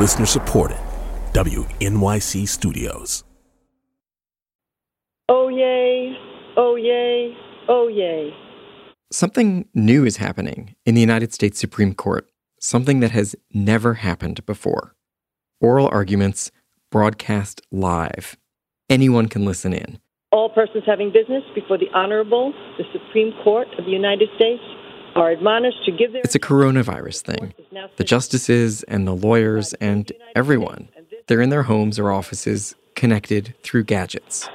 Listener supported. WNYC Studios. Oh, yay. Oh, yay. Oh, yay. Something new is happening in the United States Supreme Court, something that has never happened before. Oral arguments broadcast live. Anyone can listen in. All persons having business before the Honorable, the Supreme Court of the United States, are admonished to give their. It's a coronavirus thing. The justices and the lawyers and everyone, they're in their homes or offices connected through gadgets.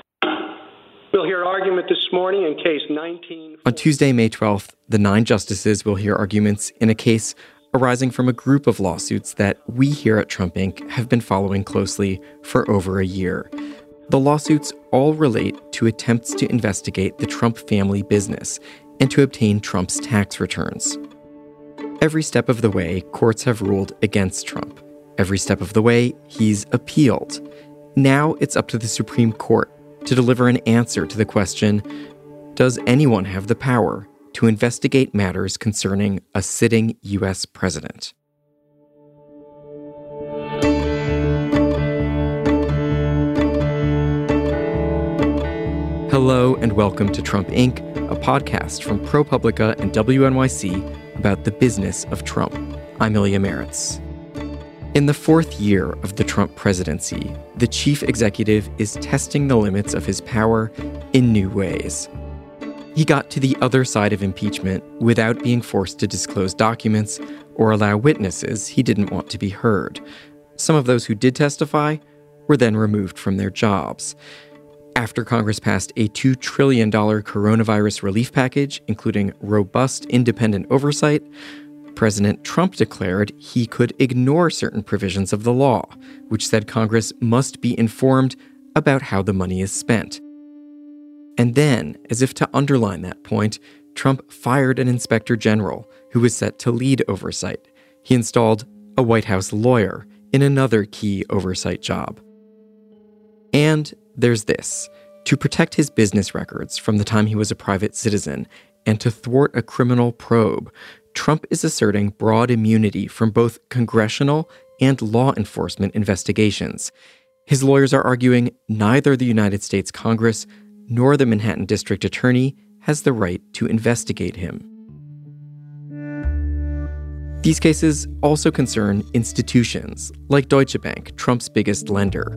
We'll hear argument this morning in case 19. On Tuesday, May 12th, the nine justices will hear arguments in a case arising from a group of lawsuits that we here at Trump Inc. have been following closely for over a year. The lawsuits all relate to attempts to investigate the Trump family business and to obtain Trump's tax returns. Every step of the way, courts have ruled against Trump. Every step of the way, he's appealed. Now it's up to the Supreme Court to deliver an answer to the question Does anyone have the power to investigate matters concerning a sitting U.S. president? Hello, and welcome to Trump Inc., a podcast from ProPublica and WNYC about the business of Trump. I'm Ilya Marritz. In the fourth year of the Trump presidency, the chief executive is testing the limits of his power in new ways. He got to the other side of impeachment without being forced to disclose documents or allow witnesses he didn't want to be heard. Some of those who did testify were then removed from their jobs. After Congress passed a $2 trillion coronavirus relief package, including robust independent oversight, President Trump declared he could ignore certain provisions of the law, which said Congress must be informed about how the money is spent. And then, as if to underline that point, Trump fired an inspector general who was set to lead oversight. He installed a White House lawyer in another key oversight job. And there's this to protect his business records from the time he was a private citizen and to thwart a criminal probe, Trump is asserting broad immunity from both congressional and law enforcement investigations. His lawyers are arguing neither the United States Congress nor the Manhattan District Attorney has the right to investigate him. These cases also concern institutions like Deutsche Bank, Trump's biggest lender.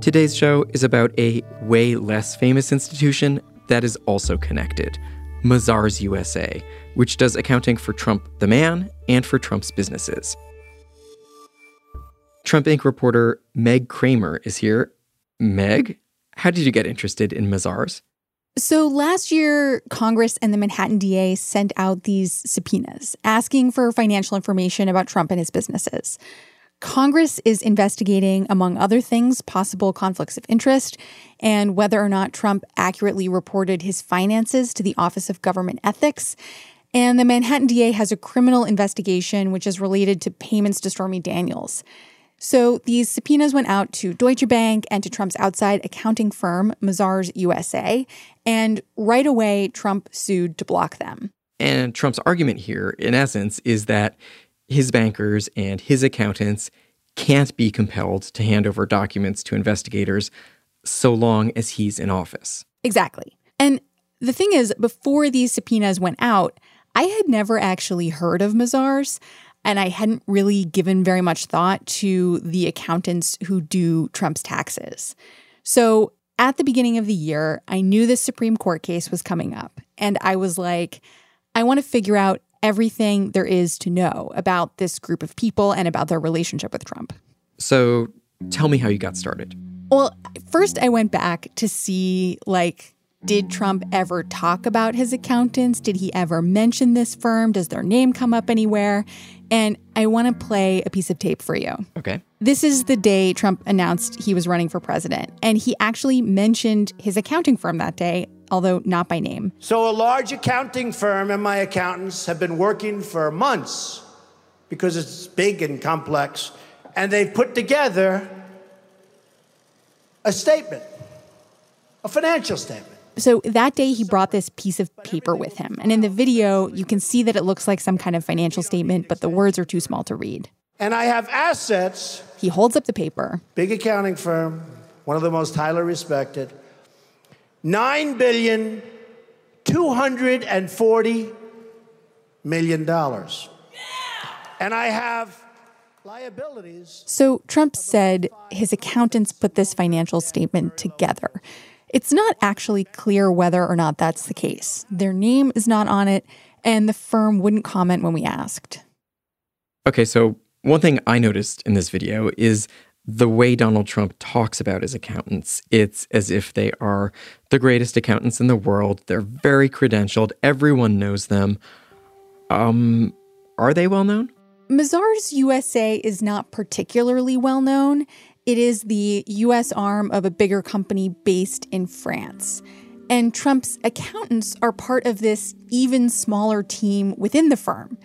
Today's show is about a way less famous institution that is also connected Mazars USA, which does accounting for Trump the man and for Trump's businesses. Trump Inc. reporter Meg Cramer is here. Meg, how did you get interested in Mazars? So last year, Congress and the Manhattan DA sent out these subpoenas asking for financial information about Trump and his businesses. Congress is investigating, among other things, possible conflicts of interest and whether or not Trump accurately reported his finances to the Office of Government Ethics. And the Manhattan DA has a criminal investigation which is related to payments to Stormy Daniels. So these subpoenas went out to Deutsche Bank and to Trump's outside accounting firm, Mazars USA, and right away, Trump sued to block them. And Trump's argument here, in essence, is that his bankers and his accountants can't be compelled to hand over documents to investigators so long as he's in office. Exactly. And the thing is, before these subpoenas went out, I had never actually heard of Mazars, and I hadn't really given very much thought to the accountants who do Trump's taxes. So at the beginning of the year, I knew this Supreme Court case was coming up, and I was like, I want to figure out everything there is to know about this group of people and about their relationship with Trump. So tell me how you got started. Well, first I went back to see like did mm. Trump ever talk about his accountants? Did he ever mention this firm? Does their name come up anywhere? And I want to play a piece of tape for you. Okay. This is the day Trump announced he was running for president. And he actually mentioned his accounting firm that day although not by name. So, a large accounting firm and my accountants have been working for months because it's big and complex, and they've put together a statement, a financial statement. So that day, he brought this piece of paper with him. And in the video, you can see that it looks like some kind of financial statement, but the words are too small to read. And I have assets. He holds up the paper. Big accounting firm, one of the most highly respected. Nine billion, two hundred and forty million dollars. And I have liabilities. So Trump said his accountants put this financial statement together. It's not actually clear whether or not that's the case. Their name is not on it, and the firm wouldn't comment when we asked. Okay, so one thing I noticed in this video is the way Donald Trump talks about his accountants. It's as if they are the greatest accountants in the world. They're very credentialed, everyone knows them. Um, are they well known? Mazars USA is not particularly well known. It is the US arm of a bigger company based in France. And Trump's accountants are part of this even smaller team within the firm.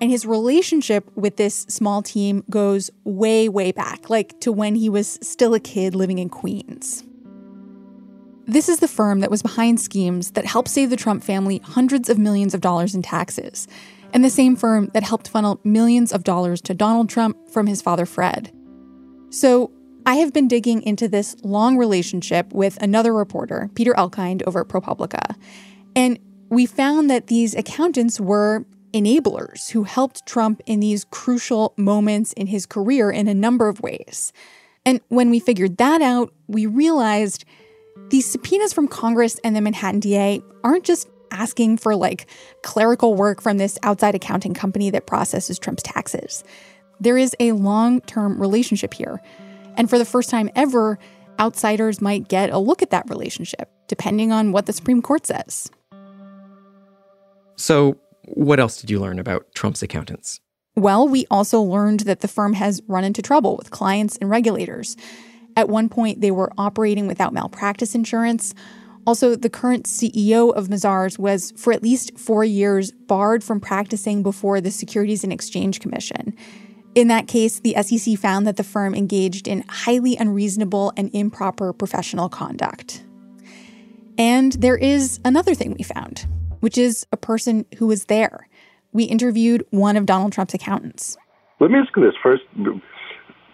And his relationship with this small team goes way, way back, like to when he was still a kid living in Queens. This is the firm that was behind schemes that helped save the Trump family hundreds of millions of dollars in taxes, and the same firm that helped funnel millions of dollars to Donald Trump from his father Fred. So, I have been digging into this long relationship with another reporter, Peter Elkind, over at ProPublica, and we found that these accountants were enablers who helped Trump in these crucial moments in his career in a number of ways. And when we figured that out, we realized these subpoenas from Congress and the Manhattan DA aren't just asking for like clerical work from this outside accounting company that processes Trump's taxes. There is a long term relationship here. And for the first time ever, outsiders might get a look at that relationship, depending on what the Supreme Court says. So, what else did you learn about Trump's accountants? Well, we also learned that the firm has run into trouble with clients and regulators. At one point, they were operating without malpractice insurance. Also, the current CEO of Mazars was, for at least four years, barred from practicing before the Securities and Exchange Commission. In that case, the SEC found that the firm engaged in highly unreasonable and improper professional conduct. And there is another thing we found which is a person who was there. We interviewed one of Donald Trump's accountants. Let me ask you this first.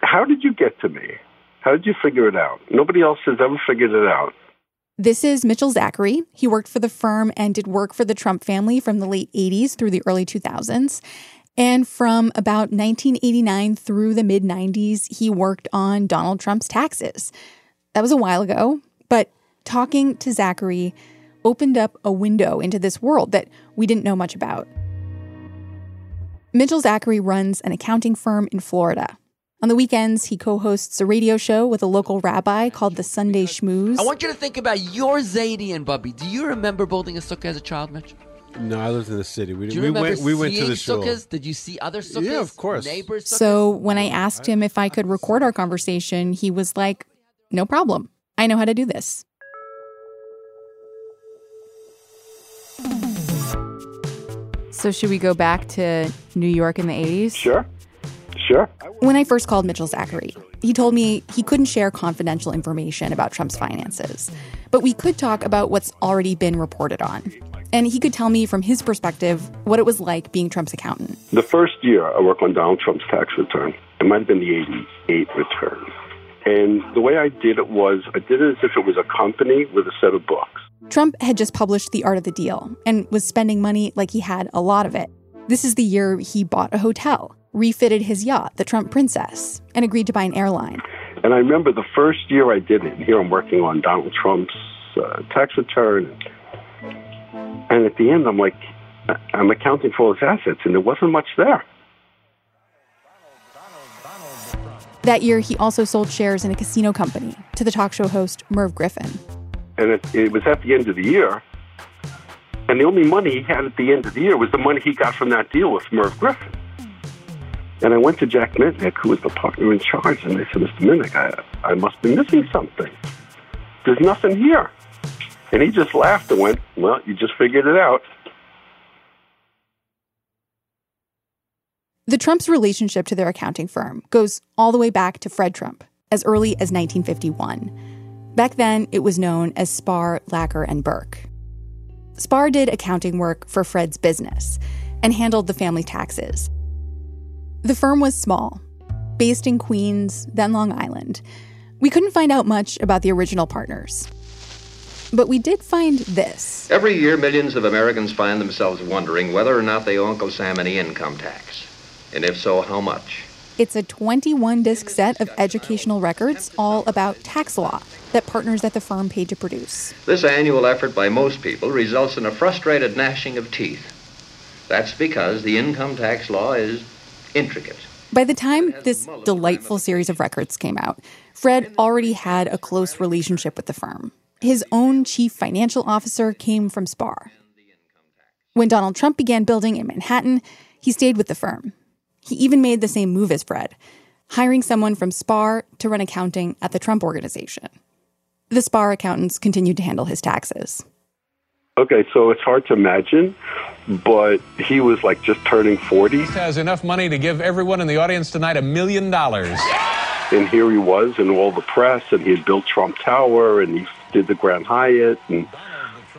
How did you get to me? How did you figure it out? Nobody else has ever figured it out. This is Mitchell Zachary. He worked for the firm and did work for the Trump family from the late 80s through the early 2000s. And from about 1989 through the mid 90s, he worked on Donald Trump's taxes. That was a while ago, but talking to Zachary, opened up a window into this world that we didn't know much about. Mitchell Zachary runs an accounting firm in Florida. On the weekends, he co hosts a radio show with a local rabbi called the Sunday Schmooze. I want you to think about your Zadie and Bubby. Do you remember building a sukkah as a child, Mitch? No, I lived in the city. We, Do you we went. We went to the show. sukkahs? Did you see other sukkahs? Yeah, of course. Neighbors. Sukkahs? So when I asked him if I could record our conversation, he was like, no problem. I know how to do this. So should we go back to New York in the 80s? Sure. Sure. When I first called Mitchell Zachary, he told me he couldn't share confidential information about Trump's finances, but we could talk about what's already been reported on. And he could tell me from his perspective what it was like being Trump's accountant. The first year I worked on Donald Trump's tax return, it might have been the 88 return. And the way I did it was I did it as if it was a company with a set of books. Trump had just published The Art of the Deal and was spending money like he had a lot of it. This is the year he bought a hotel, refitted his yacht, the Trump Princess, and agreed to buy an airline. And I remember the first year I did it, here I'm working on Donald Trump's uh, tax return. And at the end, I'm like, I'm accounting for all his assets, and there wasn't much there. That year, he also sold shares in a casino company to the talk show host Merv Griffin. And it, it was at the end of the year. And the only money he had at the end of the year was the money he got from that deal with Merv Griffin. And I went to Jack Mitnick, who was the partner in charge, and I said, Mr. Mitnick, I, I must be missing something. There's nothing here. And he just laughed and went, Well, you just figured it out. The Trumps' relationship to their accounting firm goes all the way back to Fred Trump, as early as 1951. Back then, it was known as Spahr, Lacker, and Berk. Spahr did accounting work for Fred's business and handled the family taxes. The firm was small, based in Queens, then Long Island. We couldn't find out much about the original partners. But we did find this. Every year, millions of Americans find themselves wondering whether or not they owe Uncle Sam any income tax. And if so, how much? It's a 21 disc set of educational records all about tax law that partners at the firm paid to produce. This annual effort by most people results in a frustrated gnashing of teeth. That's because the income tax law is intricate. By the time this delightful series of records came out, Fred already had a close relationship with the firm. His own chief financial officer came from Spahr. When Donald Trump began building in Manhattan, he stayed with the firm. He even made the same move as Fred, hiring someone from Spahr to run accounting at the Trump organization. The Spahr accountants continued to handle his taxes. Okay, so it's hard to imagine, but he was like just turning 40. He has enough money to give everyone in the audience tonight a million dollars. And here he was in all the press, and he had built Trump Tower, and he did the Grand Hyatt, and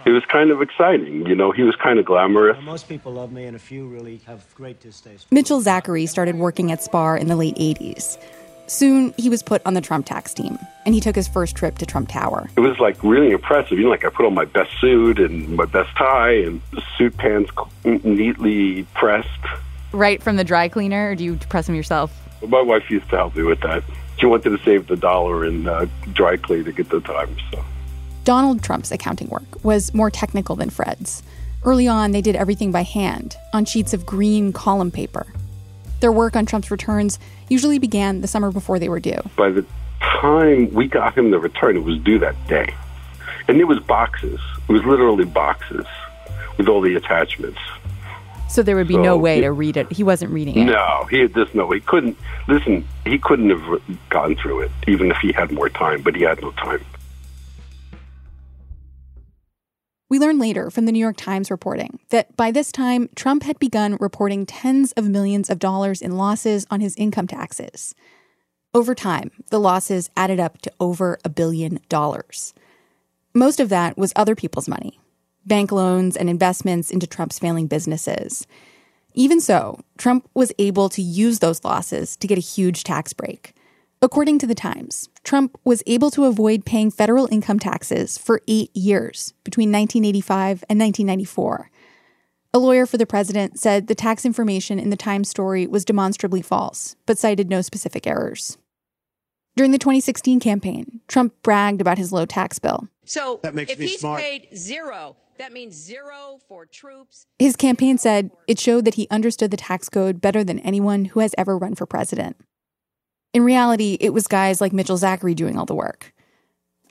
it was kind of exciting. You know, he was kind of glamorous. Most people love me, and a few really have great distaste. Mitchell Zachary started working at Spahr in the late 80s. Soon, he was put on the Trump tax team, and he took his first trip to Trump Tower. It was like really impressive. You know, like I put on my best suit and my best tie and the suit pants neatly pressed. Right from the dry cleaner, or do you press them yourself? My wife used to help me with that. She wanted to save the dollar in uh, dry clean at the time, so. Donald Trump's accounting work was more technical than Fred's. Early on, they did everything by hand on sheets of green column paper. Their work on Trump's returns usually began the summer before they were due. By the time we got him the return, it was due that day. And it was boxes. It was literally boxes with all the attachments. So there would be So no way it- to read it. He wasn't reading it. No, he had just no. He couldn't listen. He couldn't have gone through it, even if he had more time. But he had no time. We learned later from the New York Times reporting that by this time, Trump had begun reporting tens of millions of dollars in losses on his income taxes. Over time, the losses added up to over a billion dollars. Most of that was other people's money bank loans and investments into Trump's failing businesses. Even so, Trump was able to use those losses to get a huge tax break. According to the Times, Trump was able to avoid paying federal income taxes for eight years between 1985 and 1994. A lawyer for the president said the tax information in the Times story was demonstrably false, but cited no specific errors. During the 2016 campaign, Trump bragged about his low tax bill. So That makes if me he's smart. paid zero, that means zero for troops. His campaign said it showed that he understood the tax code better than anyone who has ever run for president. In reality, it was guys like Mitchell Zachary doing all the work.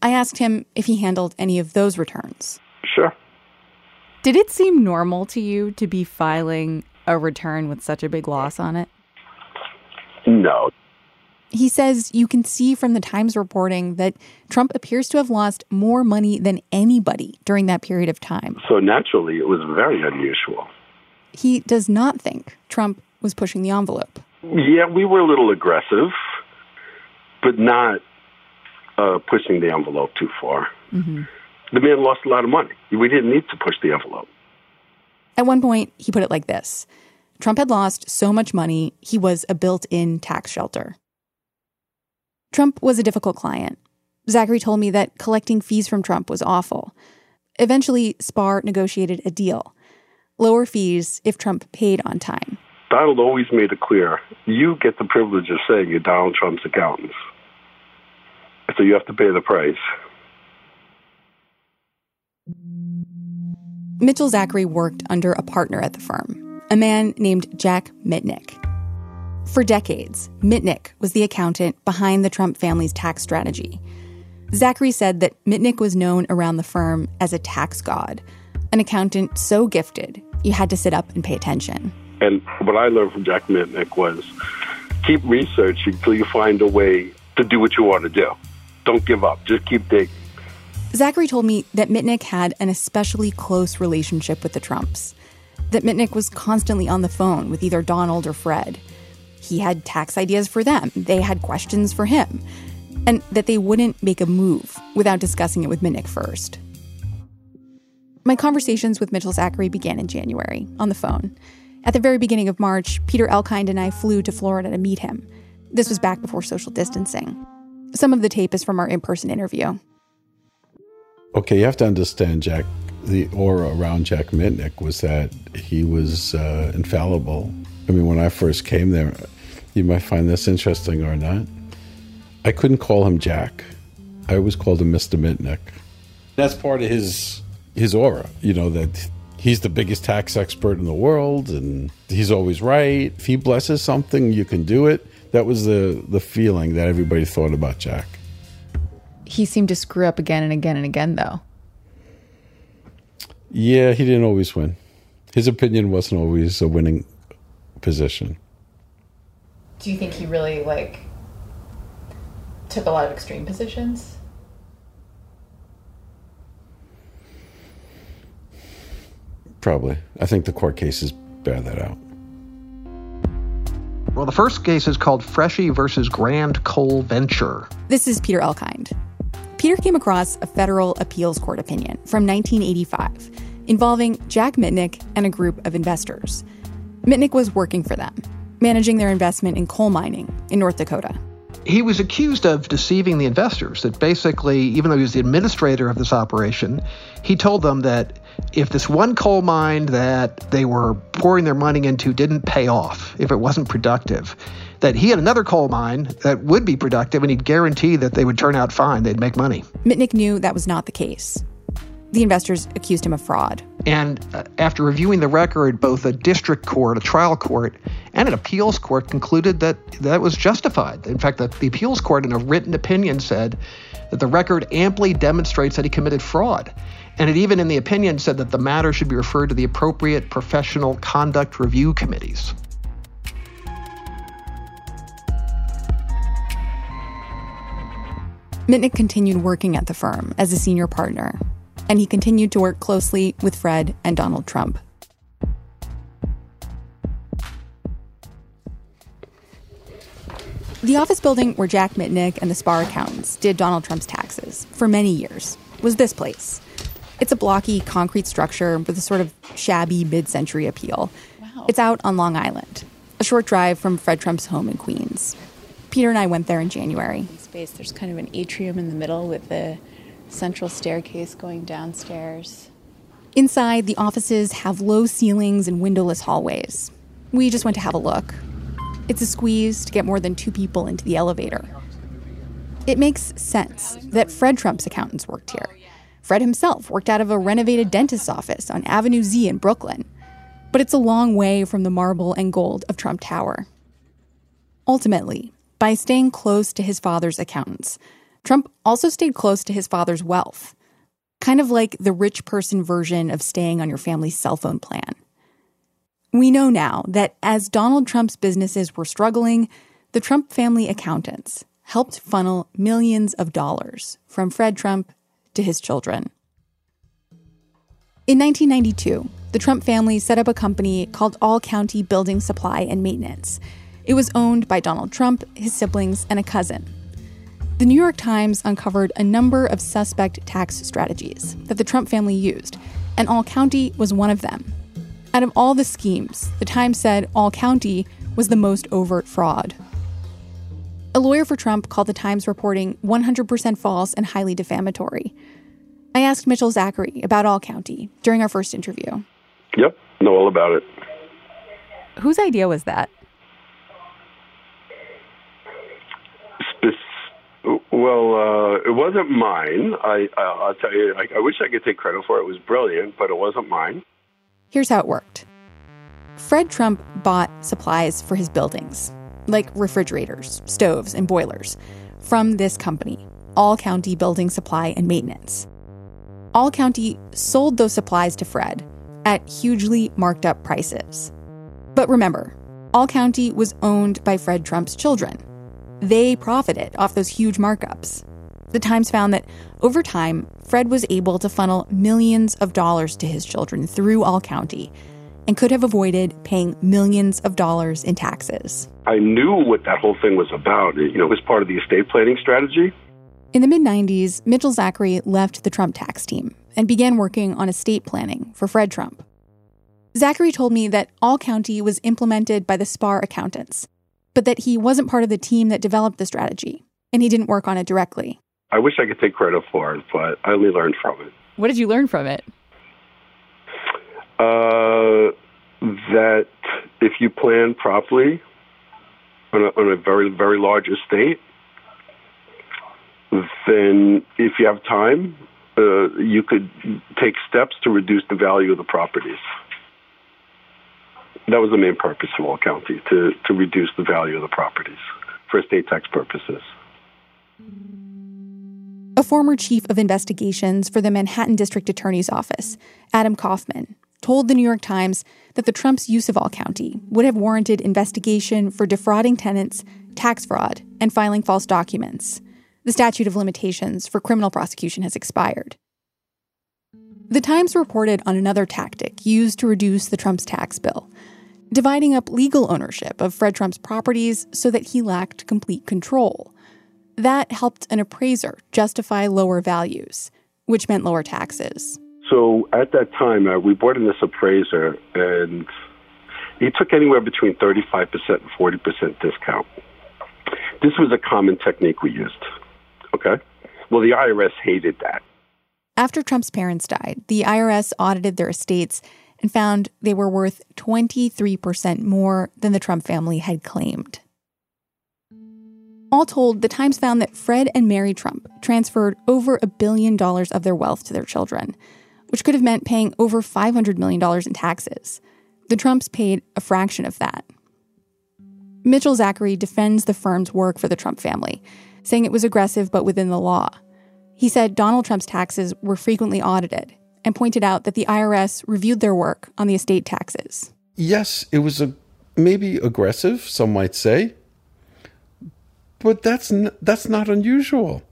I asked him if he handled any of those returns. Sure. Did it seem normal to you to be filing a return with such a big loss on it? No. He says you can see from the Times reporting that Trump appears to have lost more money than anybody during that period of time. So naturally, it was very unusual. He does not think Trump was pushing the envelope. Yeah, we were a little aggressive, but not uh, pushing the envelope too far. The man lost a lot of money. We didn't need to push the envelope. At one point, he put it like this Trump had lost so much money, he was a built in tax shelter. Trump was a difficult client. Zachary told me that collecting fees from Trump was awful. Eventually, Spahr negotiated a deal lower fees if Trump paid on time. Donald always made it clear you get the privilege of saying you're Donald Trump's accountants. So you have to pay the price. Mitchell Zachary worked under a partner at the firm, a man named Jack Mitnick. For decades, Mitnick was the accountant behind the Trump family's tax strategy. Zachary said that Mitnick was known around the firm as a tax god, an accountant so gifted you had to sit up and pay attention. And what I learned from Jack Mitnick was keep researching until you find a way to do what you want to do. Don't give up. Just keep digging. Zachary told me that Mitnick had an especially close relationship with the Trumps, that Mitnick was constantly on the phone with either Donald or Fred. He had tax ideas for them, they had questions for him, and that they wouldn't make a move without discussing it with Mitnick first. My conversations with Mitchell Zachary began in January on the phone. At the very beginning of March, Peter Elkind and I flew to Florida to meet him. This was back before social distancing. Some of the tape is from our in person interview. Okay, you have to understand, Jack. The aura around Jack Mitnick was that he was uh, infallible. I mean, when I first came there, you might find this interesting or not. I couldn't call him Jack. I always called him Mr. Mitnick. That's part of his his aura, you know, that he's the biggest tax expert in the world and he's always right. If he blesses something, you can do it. That was the the feeling that everybody thought about Jack. He seemed to screw up again and again and again, though. Yeah, he didn't always win. His opinion wasn't always a winning position. Do you think he really like took a lot of extreme positions? Probably. I think the court cases bear that out. Well, the first case is called Freschi versus Grand Coal Venture. This is Peter Elkind. Peter came across a federal appeals court opinion from 1985 involving Jack Mitnick and a group of investors. Mitnick was working for them, managing their investment in coal mining in North Dakota. He was accused of deceiving the investors, that basically, even though he was the administrator of this operation, he told them that if this one coal mine that they were pouring their money into didn't pay off, if it wasn't productive, that he had another coal mine that would be productive and he'd guarantee that they would turn out fine, they'd make money. Mitnick knew that was not the case. The investors accused him of fraud. And uh, after reviewing the record, both a district court, a trial court, and an appeals court concluded that that was justified. In fact, the, the appeals court, in a written opinion, said that the record amply demonstrates that he committed fraud. And it even in the opinion said that the matter should be referred to the appropriate professional conduct review committees. Mitnick continued working at the firm as a senior partner, and he continued to work closely with Fred and Donald Trump. The office building where Jack Mitnick and the Spahr accountants did Donald Trump's taxes for many years was this place. It's a blocky concrete structure with a sort of shabby mid century appeal. Wow. It's out on Long Island, a short drive from Fred Trump's home in Queens. Peter and I went there in January. Space. There's kind of an atrium in the middle with the central staircase going downstairs. Inside, the offices have low ceilings and windowless hallways. We just went to have a look. It's a squeeze to get more than two people into the elevator. It makes sense that Fred Trump's accountants worked here. Fred himself worked out of a renovated dentist's office on Avenue Z in Brooklyn. But it's a long way from the marble and gold of Trump Tower. Ultimately, by staying close to his father's accountants, Trump also stayed close to his father's wealth, kind of like the rich person version of staying on your family's cell phone plan. We know now that as Donald Trump's businesses were struggling, the Trump family accountants helped funnel millions of dollars from Fred Trump to his children. In 1992, the Trump family set up a company called All County Building Supply and Maintenance. It was owned by Donald Trump, his siblings, and a cousin. The New York Times uncovered a number of suspect tax strategies that the Trump family used, and All County was one of them. Out of all the schemes, the Times said All County was the most overt fraud. A lawyer for Trump called the Times reporting 100% false and highly defamatory. I asked Mitchell Zachary about All County during our first interview. Yep, know all about it. Whose idea was that? Well, uh, it wasn't mine. I, I, will tell you, I, I wish I could take credit for it. It was brilliant, but it wasn't mine. Here's how it worked Fred Trump bought supplies for his buildings, like refrigerators, stoves, and boilers, from this company, All County Building Supply and Maintenance. All County sold those supplies to Fred at hugely marked up prices. But remember, All County was owned by Fred Trump's children they profited off those huge markups. The Times found that over time, Fred was able to funnel millions of dollars to his children through All County and could have avoided paying millions of dollars in taxes. I knew what that whole thing was about. You know, it was part of the estate planning strategy. In the mid 90s, Mitchell Zachary left the Trump tax team and began working on estate planning for Fred Trump. Zachary told me that All County was implemented by the Spahr accountants but that he wasn't part of the team that developed the strategy, and he didn't work on it directly. I wish I could take credit for it, but I only learned from it. What did you learn from it? Uh, that if you plan properly on a, on a very, very large estate, then if you have time, uh, you could take steps to reduce the value of the properties. That was the main purpose of all County, to, to reduce the value of the properties for estate tax purposes. A former chief of investigations for the Manhattan District Attorney's Office, Adam Kaufman, told the New York Times that the Trumps' use of All County would have warranted investigation for defrauding tenants, tax fraud, and filing false documents. The statute of limitations for criminal prosecution has expired. The Times reported on another tactic used to reduce the Trump's tax bill dividing up legal ownership of Fred Trump's properties so that he lacked complete control. That helped an appraiser justify lower values, which meant lower taxes. So at that time, uh, we brought in this appraiser, and he took anywhere between 35% and 40% discount. This was a common technique we used. Okay? Well, the IRS hated that. After Trump's parents died, the IRS audited their estates and found they were worth 23% more than the Trump family had claimed. All told, the Times found that Fred and Mary Trump transferred over a billion dollars of their wealth to their children, which could have meant paying over $500 million in taxes. The Trumps paid a fraction of that. Mitchell Zachary defends the firm's work for the Trump family, saying it was aggressive but within the law. He said Donald Trump's taxes were frequently audited and pointed out that the IRS reviewed their work on the estate taxes. Yes, it was a maybe aggressive, some might say, but that's n- that's not unusual.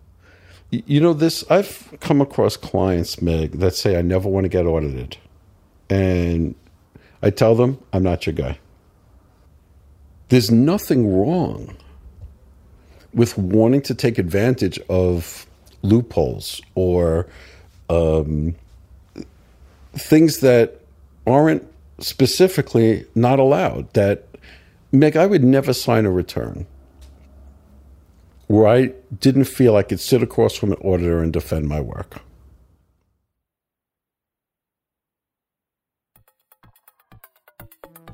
You know this. I've come across clients, Meg, that say I never want to get audited, and I tell them I'm not your guy. There's nothing wrong with wanting to take advantage of loopholes or um, things that aren't specifically not allowed. That, Meg, I would never sign a return where I didn't feel I could sit across from an auditor and defend my work.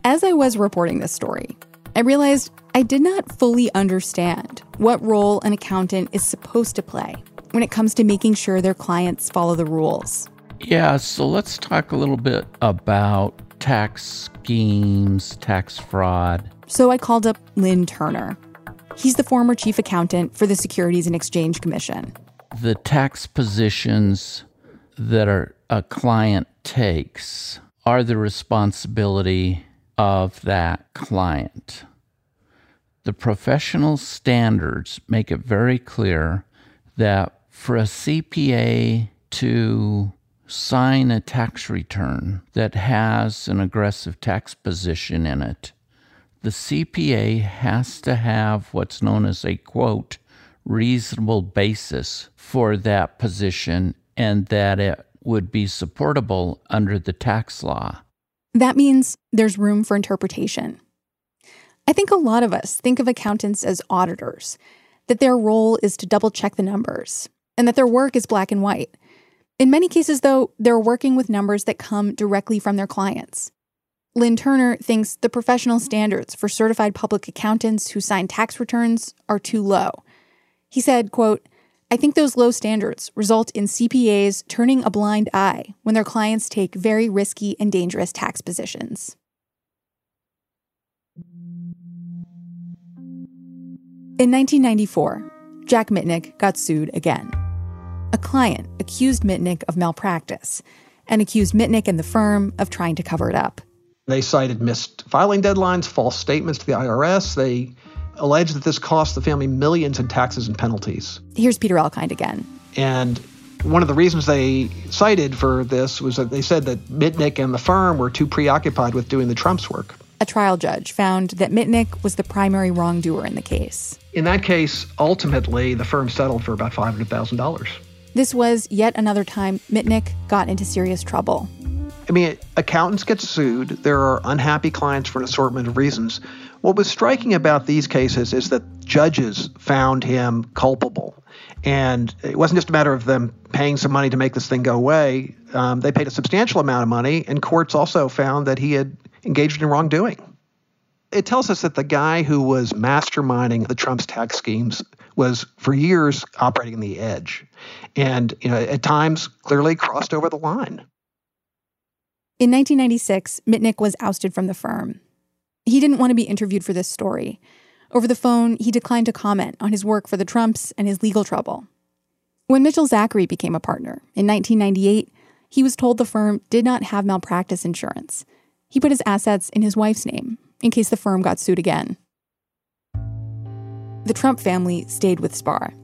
As I was reporting this story, I realized I did not fully understand what role an accountant is supposed to play when it comes to making sure their clients follow the rules. Yeah, so let's talk a little bit about tax schemes, tax fraud. So I called up Lynn Turner. He's the former chief accountant for the Securities and Exchange Commission. The tax positions that are, a client takes are the responsibility of that client. The professional standards make it very clear that for a CPA to sign a tax return that has an aggressive tax position in it, the CPA has to have what's known as a quote, reasonable basis for that position and that it would be supportable under the tax law. That means there's room for interpretation. I think a lot of us think of accountants as auditors, that their role is to double check the numbers, and that their work is black and white. In many cases, though, they're working with numbers that come directly from their clients. Lynn Turner thinks the professional standards for certified public accountants who sign tax returns are too low. He said, quote, I think those low standards result in CPAs turning a blind eye when their clients take very risky and dangerous tax positions. In 1994, Jack Mitnick got sued again. A client accused Mitnick of malpractice and accused Mitnick and the firm of trying to cover it up. They cited missed filing deadlines, false statements to the IRS. They alleged that this cost the family millions in taxes and penalties. Here's Peter Elkind again. And one of the reasons they cited for this was that they said that Mitnick and the firm were too preoccupied with doing the Trump's work. A trial judge found that Mitnick was the primary wrongdoer in the case. In that case, ultimately, the firm settled for about $500,000. This was yet another time Mitnick got into serious trouble. I mean, accountants get sued. There are unhappy clients for an assortment of reasons. What was striking about these cases is that judges found him culpable. And it wasn't just a matter of them paying some money to make this thing go away. Um, they paid a substantial amount of money, and courts also found that he had engaged in wrongdoing. It tells us that the guy who was masterminding the Trump's tax schemes was for years operating on the edge and you know at times clearly crossed over the line. In 1996, Mitnick was ousted from the firm. He didn't want to be interviewed for this story. Over the phone, he declined to comment on his work for the Trumps and his legal trouble. When Mitchell Zachary became a partner in 1998, he was told the firm did not have malpractice insurance. He put his assets in his wife's name in case the firm got sued again. The Trump family stayed with Spahr.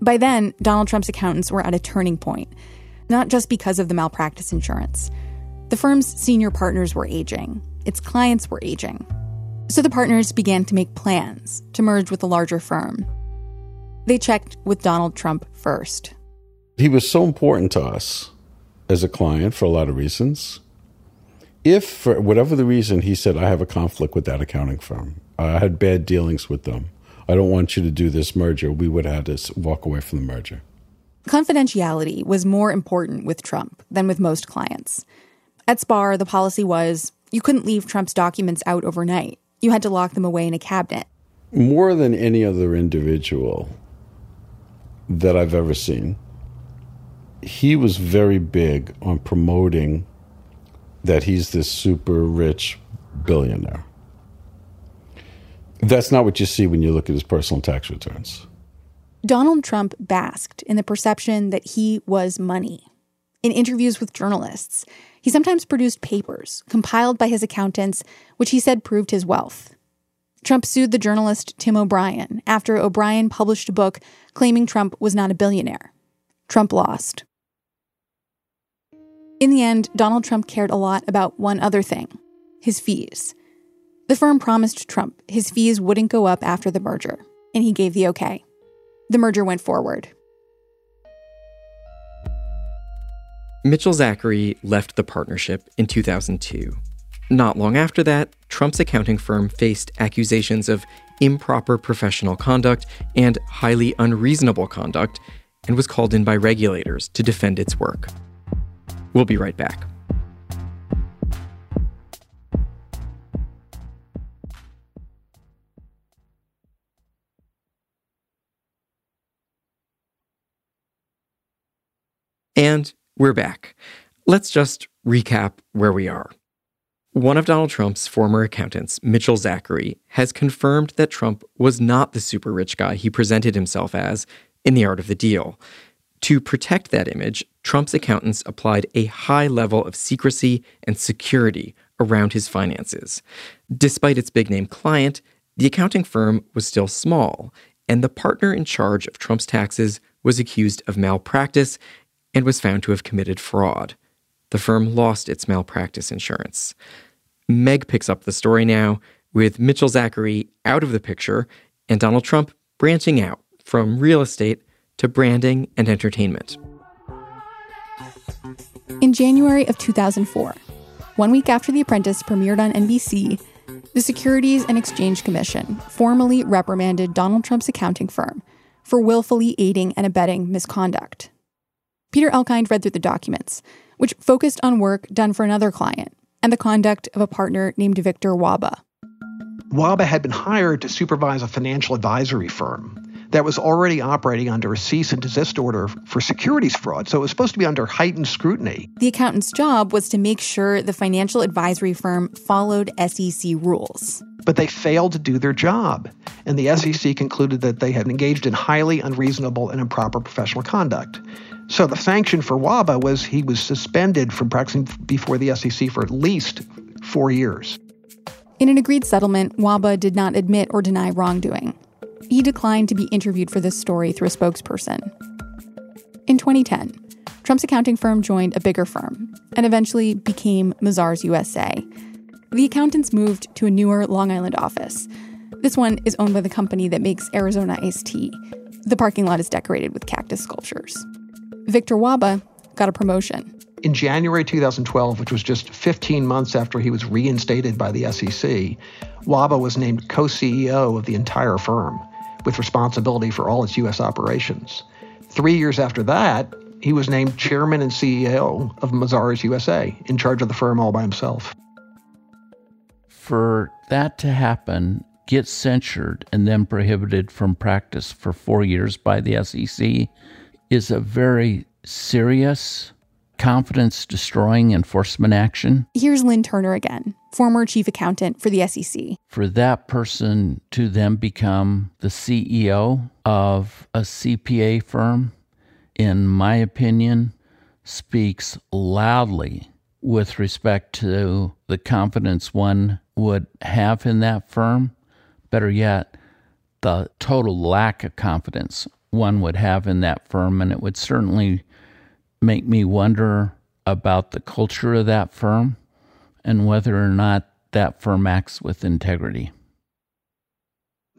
By then, Donald Trump's accountants were at a turning point, not just because of the malpractice insurance. The firm's senior partners were aging, its clients were aging. So the partners began to make plans to merge with a larger firm. They checked with Donald Trump first. He was so important to us as a client for a lot of reasons. If, for whatever the reason, he said, I have a conflict with that accounting firm, I had bad dealings with them, I don't want you to do this merger, we would have had to walk away from the merger. Confidentiality was more important with Trump than with most clients. At Spahr, the policy was you couldn't leave Trump's documents out overnight. You had to lock them away in a cabinet. More than any other individual that I've ever seen, he was very big on promoting that he's this super rich billionaire. That's not what you see when you look at his personal tax returns. Donald Trump basked in the perception that he was money. In interviews with journalists, he sometimes produced papers compiled by his accountants, which he said proved his wealth. Trump sued the journalist Tim O'Brien after O'Brien published a book claiming Trump was not a billionaire. Trump lost. In the end, Donald Trump cared a lot about one other thing his fees. The firm promised Trump his fees wouldn't go up after the merger, and he gave the okay. The merger went forward. Mitchell Zachary left the partnership in 2002. Not long after that, Trump's accounting firm faced accusations of improper professional conduct and highly unreasonable conduct and was called in by regulators to defend its work. We'll be right back. And we're back. Let's just recap where we are. One of Donald Trump's former accountants, Mitchell Zachary, has confirmed that Trump was not the super rich guy he presented himself as in The Art of the Deal. To protect that image, Trump's accountants applied a high level of secrecy and security around his finances. Despite its big name client, the accounting firm was still small, and the partner in charge of Trump's taxes was accused of malpractice and was found to have committed fraud. The firm lost its malpractice insurance. Meg picks up the story now with Mitchell Zachary out of the picture and Donald Trump branching out from real estate to branding and entertainment. In January of 2004, one week after The Apprentice premiered on NBC, the Securities and Exchange Commission formally reprimanded Donald Trump's accounting firm for willfully aiding and abetting misconduct. Peter Elkind read through the documents, which focused on work done for another client and the conduct of a partner named Victor Wahba. Wahba had been hired to supervise a financial advisory firm that was already operating under a cease and desist order for securities fraud, so it was supposed to be under heightened scrutiny. The accountant's job was to make sure the financial advisory firm followed SEC rules. But they failed to do their job, and the SEC concluded that they had engaged in highly unreasonable and improper professional conduct. So the sanction for Wahba was he was suspended from practicing before the SEC for at least four years. In an agreed settlement, Wahba did not admit or deny wrongdoing. He declined to be interviewed for this story through a spokesperson. In 2010, Trump's accounting firm joined a bigger firm and eventually became Mazars USA. The accountants moved to a newer Long Island office. This one is owned by the company that makes Arizona iced tea. The parking lot is decorated with cactus sculptures. Victor Wahba got a promotion. In January 2012, which was just 15 months after he was reinstated by the SEC, Wahba was named co CEO of the entire firm, with responsibility for all its U.S. operations. Three years after that, he was named chairman and CEO of Mazars USA, in charge of the firm all by himself. For that to happen, get censured, and then prohibited from practice for four years by the SEC is a very serious, confidence destroying enforcement action. Here's Lynn Turner again, former chief accountant for the SEC. For that person to then become the CEO of a CPA firm, in my opinion, speaks loudly with respect to the confidence one would have in that firm. Better yet, the total lack of confidence one would have in that firm. And it would certainly make me wonder about the culture of that firm and whether or not that firm acts with integrity.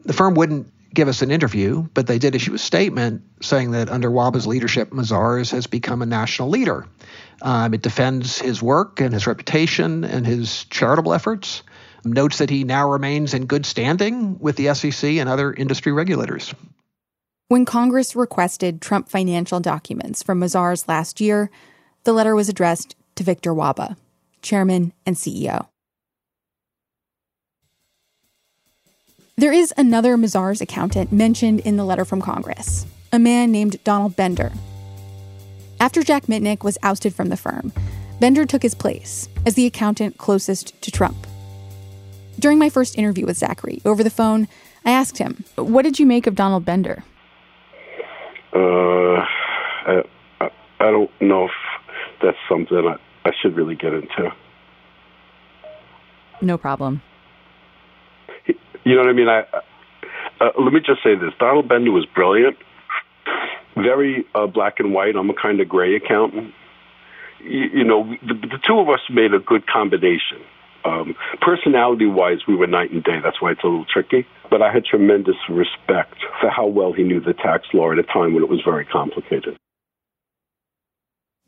The firm wouldn't give us an interview, but they did issue a statement saying that under Wahba's leadership, Mazars has become a national leader. Um, it defends his work and his reputation and his charitable efforts. Notes that he now remains in good standing with the SEC and other industry regulators. When Congress requested Trump financial documents from Mazars last year, the letter was addressed to Victor Wahba, chairman and CEO. There is another Mazars accountant mentioned in the letter from Congress, a man named Donald Bender. After Jack Mitnick was ousted from the firm, Bender took his place as the accountant closest to Trump. During my first interview with Zachary over the phone, I asked him, What did you make of Donald Bender? Uh, I, I, don't know if that's something I, I should really get into. No problem. You know what I mean? I, uh, let me just say this: Donald Bender was brilliant, very uh, black and white. I'm a kind of gray accountant. You, you know, the, the two of us made a good combination. Um, personality wise, we were night and day. That's why it's a little tricky. But I had tremendous respect for how well he knew the tax law at a time when it was very complicated.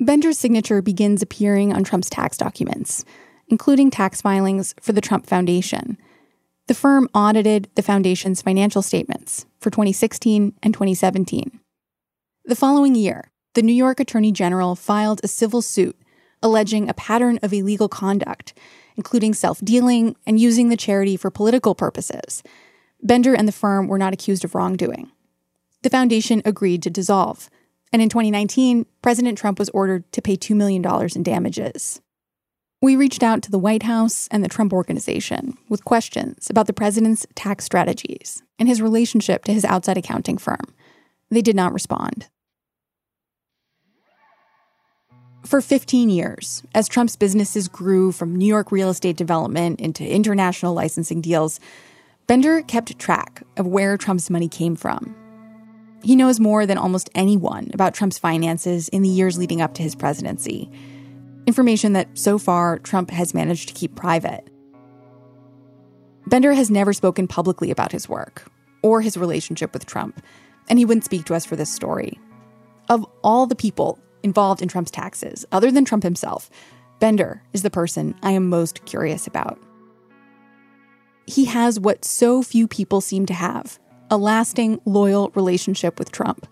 Bender's signature begins appearing on Trump's tax documents, including tax filings for the Trump Foundation. The firm audited the foundation's financial statements for 2016 and 2017. The following year, the New York Attorney General filed a civil suit alleging a pattern of illegal conduct including self dealing and using the charity for political purposes. Bender and the firm were not accused of wrongdoing. The foundation agreed to dissolve, and in 2019, President Trump was ordered to pay $2 million in damages. We reached out to the White House and the Trump Organization with questions about the president's tax strategies and his relationship to his outside accounting firm. They did not respond. For 15 years, as Trump's businesses grew from New York real estate development into international licensing deals, Bender kept track of where Trump's money came from. He knows more than almost anyone about Trump's finances in the years leading up to his presidency. Information that so far Trump has managed to keep private. Bender has never spoken publicly about his work or his relationship with Trump, and he wouldn't speak to us for this story. Of all the people involved in Trump's taxes, other than Trump himself, Bender is the person I am most curious about. He has what so few people seem to have a lasting, loyal relationship with Trump.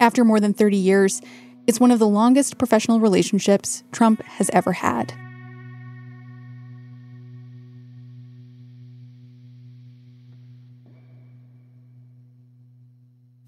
After more than 30 years, it's one of the longest professional relationships Trump has ever had.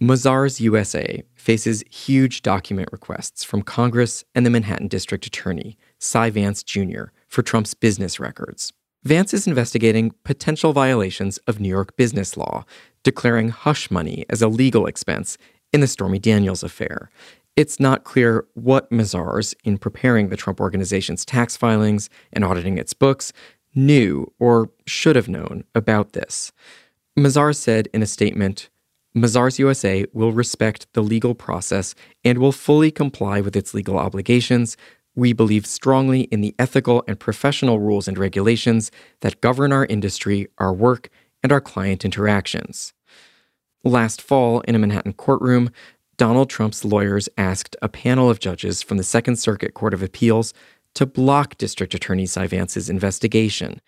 Mazars USA faces huge document requests from Congress and the Manhattan District Attorney, Cy Vance Jr., for Trump's business records. Vance is investigating potential violations of New York business law, declaring hush money as a legal expense in the Stormy Daniels affair. It's not clear what Mazars, in preparing the Trump Organization's tax filings and auditing its books, knew or should have known about this. Mazars said in a statement, Mazars USA will respect the legal process and will fully comply with its legal obligations. We believe strongly in the ethical and professional rules and regulations that govern our industry, our work, and our client interactions. Last fall, in a Manhattan courtroom, Donald Trump's lawyers asked a panel of judges from the Second Circuit Court of Appeals to block District Attorney Cy Vance's investigation.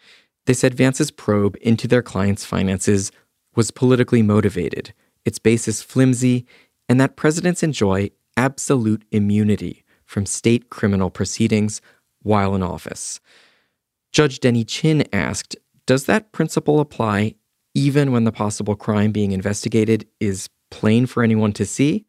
They said Vance's probe into their client's finances was politically motivated, its basis flimsy, and that presidents enjoy absolute immunity from state criminal proceedings while in office. Judge Denny Chin asked Does that principle apply even when the possible crime being investigated is plain for anyone to see?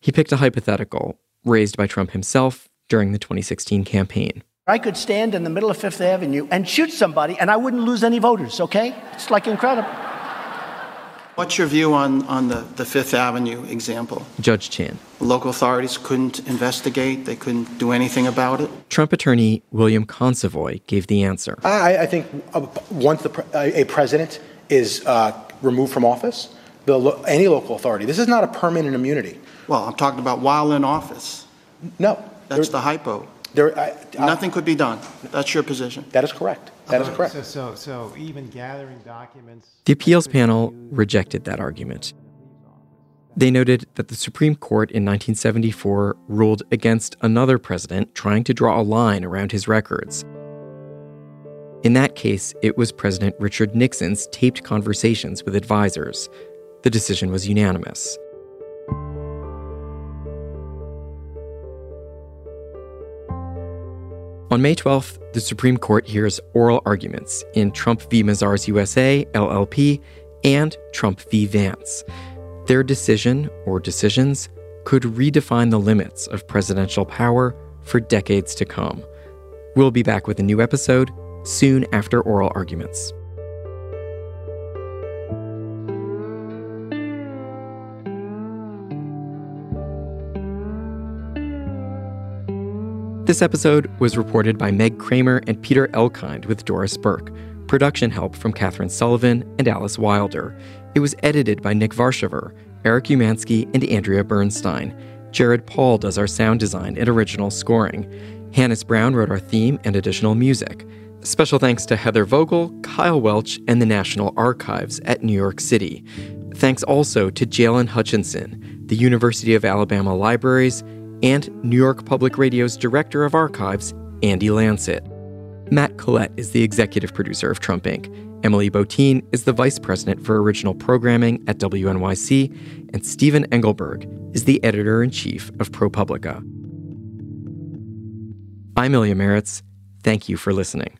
He picked a hypothetical raised by Trump himself during the 2016 campaign. I could stand in the middle of Fifth Avenue and shoot somebody, and I wouldn't lose any voters, okay? It's like incredible. What's your view on, on the, the Fifth Avenue example? Judge Chin. Local authorities couldn't investigate, they couldn't do anything about it? Trump attorney William Consovoy gave the answer. I, I think uh, once the, a president is uh, removed from office, the, any local authority, this is not a permanent immunity. Well, I'm talking about while in office. No. That's the hypo. There, I, Nothing could be done. That's your position. That is correct. That is correct. So, so, so even gathering documents. The appeals panel rejected that argument. They noted that the Supreme Court in 1974 ruled against another president trying to draw a line around his records. In that case, it was President Richard Nixon's taped conversations with advisors. The decision was unanimous. On May 12th, the Supreme Court hears oral arguments in Trump v. Mazars USA, LLP, and Trump v. Vance. Their decision, or decisions, could redefine the limits of presidential power for decades to come. We'll be back with a new episode soon after oral arguments. This episode was reported by Meg Cramer and Peter Elkind with Doris Burke. Production help from Katherine Sullivan and Alice Wilder. It was edited by Nick Varchaver, Eric Umansky, and Andrea Bernstein. Jared Paul does our sound design and original scoring. Hannis Brown wrote our theme and additional music. Special thanks to Heather Vogell, Kyle Welch, and the National Archives at New York City. Thanks also to Jalen Hutchinson, the University of Alabama Libraries, and New York Public Radio's Director of Archives, Andy Lanset. Matt Collette is the executive producer of Trump Inc. Emily Botein is the vice president for original programming at WNYC, and Stephen Engelberg is the editor in chief of ProPublica. I'm Ilya Marritz. Thank you for listening.